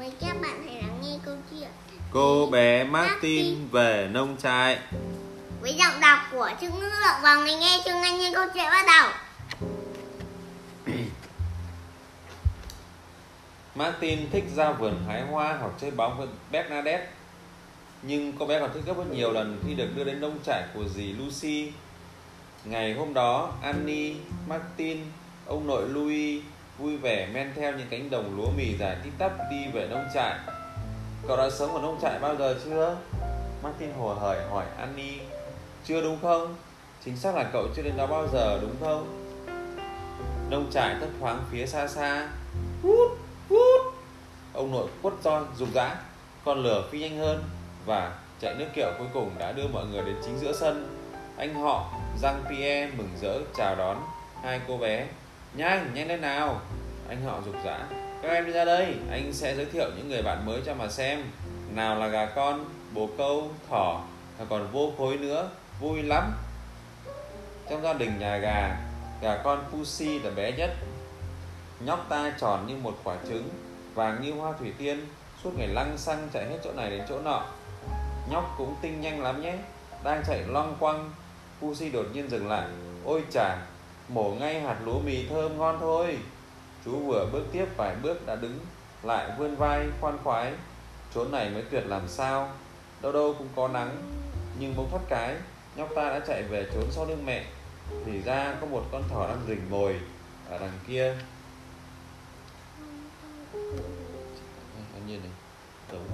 Mời các bạn hãy lắng nghe câu chuyện. Cô bé Martin về nông trại. Với giọng đọc của Trương Ngữ Lượng và người nghe chương anh nghe câu chuyện bắt đầu. Martin thích ra vườn hái hoa hoặc chơi bóng với Bernadette. Nhưng cô bé còn thích gấp rất nhiều lần khi được đưa đến nông trại của dì Lucy. Ngày hôm đó, Annie, Martin, ông nội Louis vui vẻ men theo những cánh đồng lúa mì dài tít tắp đi về nông trại. Cậu đã sống ở nông trại bao giờ chưa? Martin hồ hởi hỏi Annie. Chưa đúng không? Chính xác là cậu chưa đến đó bao giờ đúng không? Nông trại thấp thoáng phía xa xa. Hút, hút. Ông nội quất roi, rục rã. Con lửa phi nhanh hơn Và chạy nước kiệu cuối cùng đã đưa mọi người đến chính giữa sân. Anh họ, Jean Pierre mừng rỡ chào đón hai cô bé. Nhanh, nhanh lên nào. Anh họ rục rã. Các em đi ra đây, anh sẽ giới thiệu những người bạn mới cho mà xem. Nào là gà con, bồ câu, thỏ Và còn vô khối nữa, vui lắm. Trong gia đình nhà gà Gà con Pussy là bé nhất. Nhóc ta tròn như một quả trứng Vàng như hoa thủy tiên. Suốt ngày lăng xăng chạy hết chỗ này đến chỗ nọ. Nhóc cũng tinh nhanh lắm nhé. Đang chạy loang quăng Pussy đột nhiên dừng lại. Ôi chà Mổ ngay hạt lúa mì thơm ngon thôi. Chú vừa bước tiếp vài bước đã đứng Lại vươn vai, khoan khoái. Chốn này mới tuyệt làm sao? Đâu đâu cũng có nắng, Nhưng bỗng thoát cái, Nhóc ta đã chạy về trốn sau lưng mẹ. Thì ra có một con thỏ đang rình mồi Ở đằng kia. Anh nhìn này Đúng.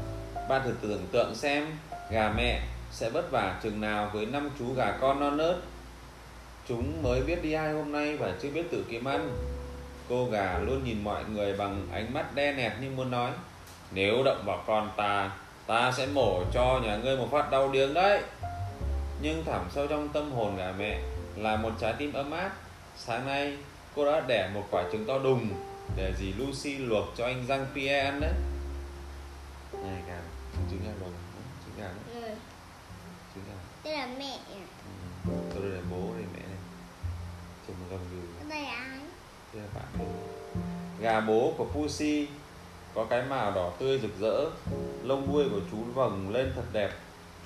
Bạn thử tưởng tượng xem, Gà mẹ sẽ vất vả chừng nào với năm chú gà con non nớt Chúng mới biết đi hai hôm nay và chưa biết tự kiếm ăn. Cô gà luôn nhìn mọi người bằng ánh mắt đe nẹt như muốn nói Nếu động vào con ta Ta sẽ mổ cho nhà ngươi một phát đau điếng đấy. Nhưng thẳm sâu trong tâm hồn gà mẹ Là một trái tim ấm áp. Sáng nay cô đã đẻ một quả trứng to đùng Để dì Lucy luộc cho anh Giang Pierre ăn đấy. Này gà, trứng gà đồng Trứng gà đấy, Ừ, trứng gà. Đây là mẹ. ừ. Tôi đây là bố đây mẹ này Chồng gầm gừ Đây là ai? Đây là bạn mình. Gà bố của Pussy Có cái màu đỏ tươi rực rỡ Lông đuôi của chú vầng lên thật đẹp.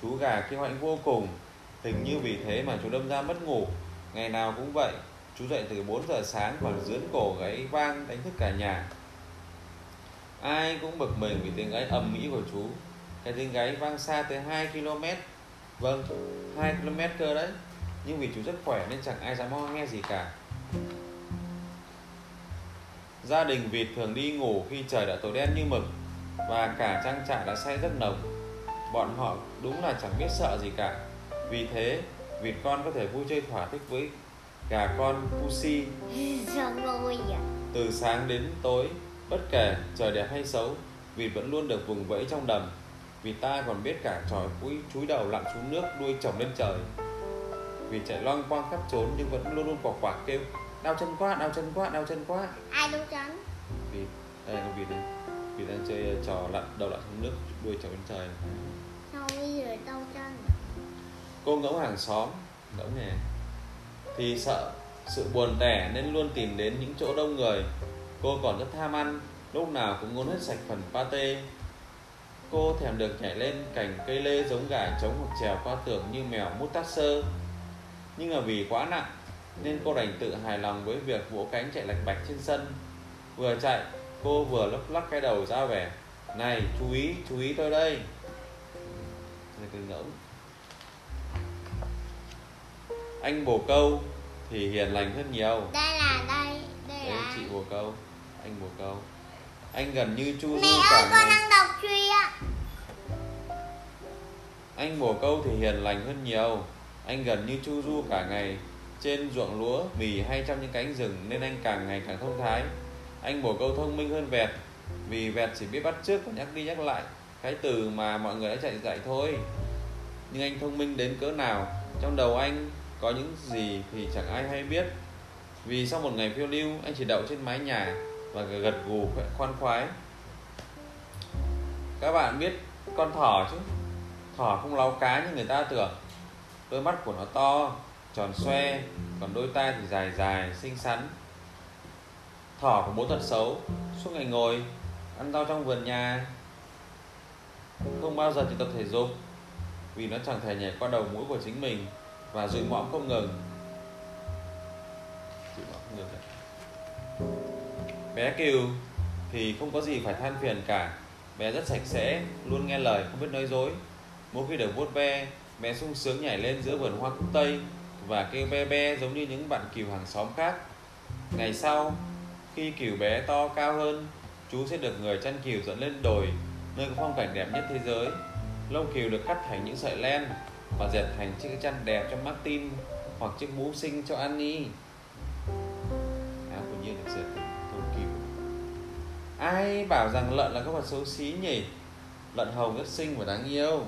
Chú gà kêu hãnh vô cùng Hình như vì thế mà chú đâm ra mất ngủ. Ngày nào cũng vậy Chú dậy từ 4 giờ sáng còn dướn cổ gáy vang đánh thức cả nhà. Ai cũng bực mình vì tiếng gáy ầm ĩ của chú. Cái tiếng gáy vang xa tới 2 km Vâng, 2 km cơ đấy nhưng vì chú rất khỏe nên chẳng ai dám ho nghe gì cả. Gia đình vịt thường đi ngủ khi trời đã tối đen như mực Và cả trang trại đã say rất nồng. Bọn họ đúng là chẳng biết sợ gì cả. Vì thế vịt con có thể vui chơi thỏa thích với gà con Pussy. Từ sáng đến tối, Bất kể trời đẹp hay xấu Vịt vẫn luôn được vùng vẫy trong đầm. Vì ta còn biết cả trò cúi chúi đầu lặn xuống nước đuôi chồng lên trời. Vịt chạy loang quang khắp trốn nhưng vẫn luôn luôn quạc quạc kêu Đau chân quá, đau chân quá, đau chân quá. Ai đâu chắn? vịt đây là vịt này vịt đang chơi trò lặn đầu lặn xuống nước đuôi trèo lên trời. Sao bây giờ đau chân? cô ngẫu hàng xóm ngẫu nè thì sợ sự buồn tẻ nên luôn tìm đến những chỗ đông người. Cô còn rất tham ăn lúc nào cũng ngốn hết sạch phần pate. Cô thèm được nhảy lên cành cây lê giống gà trống hoặc trèo qua tường như mèo mút tát sơ nhưng mà vì quá nặng nên cô đành tự hài lòng với việc vỗ cánh chạy lạch bạch trên sân. Vừa chạy cô vừa lắc lắc cái đầu ra vẻ này chú ý chú ý tôi đây. Đây cái ngẫm anh bồ câu thì hiền lành hơn nhiều. Đây là đây, đây đấy là. chị bồ câu anh bồ câu. Anh gần như chu Mẹ du ơi cả con ngày đang đọc truyện. Anh bồ câu thì hiền lành hơn nhiều anh gần như chu du cả ngày. Trên ruộng lúa, mì hay trong những cánh rừng nên anh càng ngày càng thông thái. Anh bổ câu thông minh hơn vẹt, vì vẹt chỉ biết bắt trước và nhắc đi nhắc lại. Cái từ mà mọi người đã chạy dạy thôi. Nhưng anh thông minh đến cỡ nào? Trong đầu anh có những gì thì chẳng ai hay biết. Vì sau một ngày phiêu lưu, anh chỉ đậu trên mái nhà và gật gù khoan khoái. Các bạn biết con thỏ chứ? Thỏ không láo cá như người ta tưởng đôi mắt của nó to, tròn xoe, còn đôi tai thì dài dài, xinh xắn. Thỏ của bố thật xấu, suốt ngày ngồi, ăn rau trong vườn nhà. Không bao giờ chỉ tập thể dục, vì nó chẳng thể nhảy qua đầu mũi của chính mình và rụi mõm không ngừng. Mõm không ngừng đấy. bé kiều thì không có gì phải than phiền cả. Bé rất sạch sẽ, luôn nghe lời, không biết nói dối. Mỗi khi được vuốt ve bé sung sướng nhảy lên giữa vườn hoa cúc tây và kêu be be giống như những bạn cừu hàng xóm khác. Ngày sau, khi cừu bé to cao hơn, chú sẽ được người chăn cừu dẫn lên đồi, nơi có phong cảnh đẹp nhất thế giới. Lông cừu được cắt thành những sợi len và dệt thành chiếc chăn đẹp cho Martin hoặc chiếc mũ xinh cho Annie. Áo của nhiên được dệt thành lông cừu ai bảo rằng lợn là các vật xấu xí nhỉ? Lợn hồng rất xinh và đáng yêu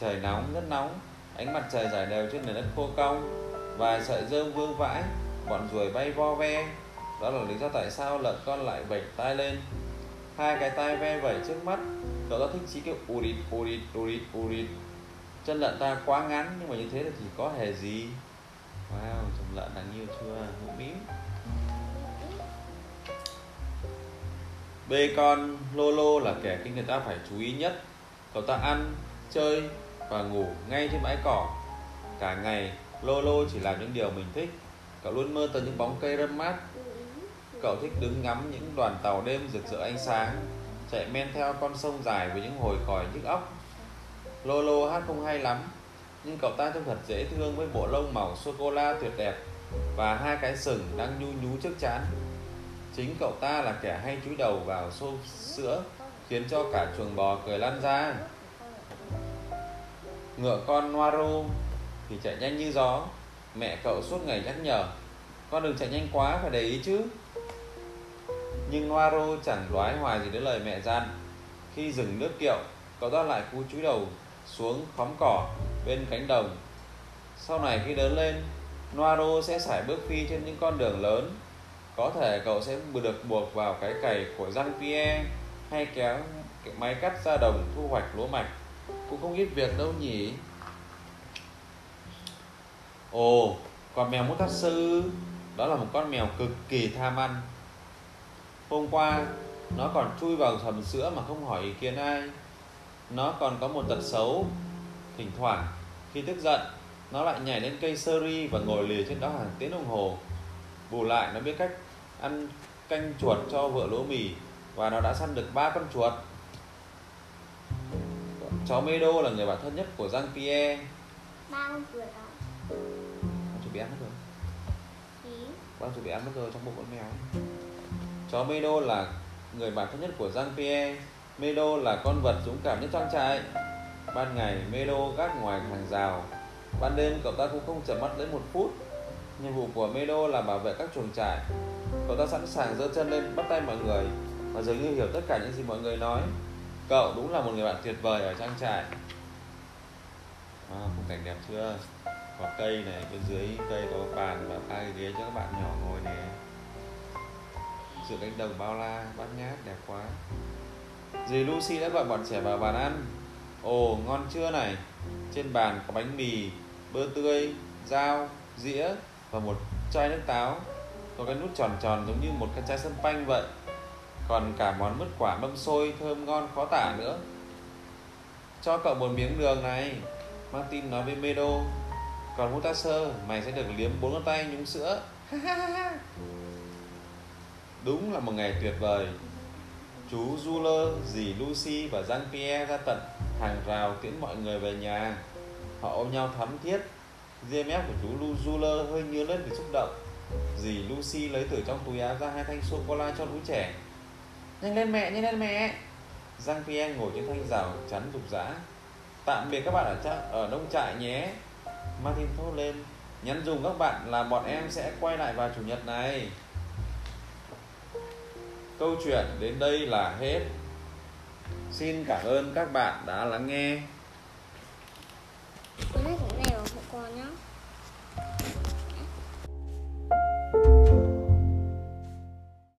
trời nóng rất nóng. Ánh mặt trời rải đều trên nền đất khô cong vài sợi rơm vương vãi. Bọn ruồi bay vo ve. Đó là lý do tại sao lợn con lại vẩy tai lên. Hai cái tai ve vẩy trước mắt cậu ta thích chí kêu urit urit urit urit chân lợn ta quá ngắn nhưng mà như thế là chỉ có hề gì. Wow chồng lợn đáng yêu chưa? Hữu mím bê con Lolo là kẻ kinh người ta phải chú ý nhất. Cậu ta ăn, chơi và ngủ ngay trên bãi cỏ. Cả ngày Lolo chỉ làm những điều mình thích. Cậu luôn mơ tới những bóng cây râm mát. Cậu thích đứng ngắm những đoàn tàu đêm rực rỡ ánh sáng, Chạy men theo con sông dài với những hồi còi nhức óc. Lolo hát không hay lắm, Nhưng cậu ta trông thật dễ thương với bộ lông màu sô-cô-la tuyệt đẹp Và hai cái sừng đang nhu nhú trước chán Chính cậu ta là kẻ hay chúi đầu vào xô sữa, Khiến cho cả chuồng bò cười lan ra. Ngựa con Noiro thì chạy nhanh như gió. Mẹ cậu suốt ngày nhắc nhở, Con đừng chạy nhanh quá, phải để ý chứ. Nhưng Noiro chẳng đoái hoài gì đến lời mẹ gian. Khi dừng nước kiệu, Cậu ta lại cúi chúi đầu, xuống khóm cỏ bên cánh đồng. Sau này khi lớn lên Noiro sẽ sải bước phi trên những con đường lớn. Có thể cậu sẽ được buộc vào cái cày của Jean Pierre hay kéo cái máy cắt ra đồng thu hoạch lúa mạch cũng không ít việc đâu nhỉ. Ồ, con mèo mút sư, đó là một con mèo cực kỳ tham ăn. Hôm qua, nó còn chui vào hầm sữa mà không hỏi ý kiến ai. Nó còn có một tật xấu, thỉnh thoảng, khi tức giận, nó lại nhảy lên cây sơ ri và ngồi lì trên đó hàng tiếng đồng hồ. Bù lại, nó biết cách ăn canh chuột cho vợ lúa mì và nó đã săn được ba con chuột chó Medo là người bạn thân nhất của Giang Pierre. Ba con chuột đó con chuột bị ăn mất rồi. Ý. con chuột bị ăn mất rồi trong bụng con mèo. Chó Medo là người bạn thân nhất của Giang Pierre. Medo là con vật dũng cảm nhất trong trại. Ban ngày Medo gác ngoài hàng rào. Ban đêm cậu ta cũng không chợp mắt lấy một phút. Nhiệm vụ của Medo là bảo vệ các chuồng trại. Cậu ta sẵn sàng giơ chân lên bắt tay mọi người và dường như hiểu tất cả những gì mọi người nói cậu đúng là một người bạn tuyệt vời ở trang trại. À, khung cảnh đẹp chưa? Có cây này bên dưới cây có bàn và ba cái ghế cho các bạn nhỏ ngồi nè. Giữa cánh đồng bao la bát ngát đẹp quá. Dì Lucy đã gọi bọn trẻ vào bàn ăn. Ồ ngon chưa này? Trên bàn có bánh mì bơ tươi dao dĩa và một chai nước táo. Có cái nút tròn tròn giống như một cái chai sân panh vậy còn cả món mứt quả mâm xôi thơm ngon khó tả nữa. Cho cậu một miếng đường này. Martin nói với Medo. Còn Mutasơ mày sẽ được liếm bốn ngón tay nhúng sữa. Đúng là một ngày tuyệt vời. Chú Juler, dì Lucy và Jean Pierre ra tận hàng rào tiễn mọi người về nhà. Họ ôm nhau thắm thiết. Dê mép của chú Juler hơi nhớ lên vì xúc động. Dì Lucy lấy từ trong túi áo ra hai thanh sô cô la cho lũ trẻ nhanh lên mẹ, nhanh lên mẹ. Giang Pierre ngồi trên thanh rào chắn rục rã. Tạm biệt các bạn ở tra- ở nông trại nhé. Martin thốt lên. Nhắn dùng các bạn là bọn em sẽ quay lại vào chủ nhật này. Câu chuyện đến đây là hết. Xin cảm ơn các bạn đã lắng nghe.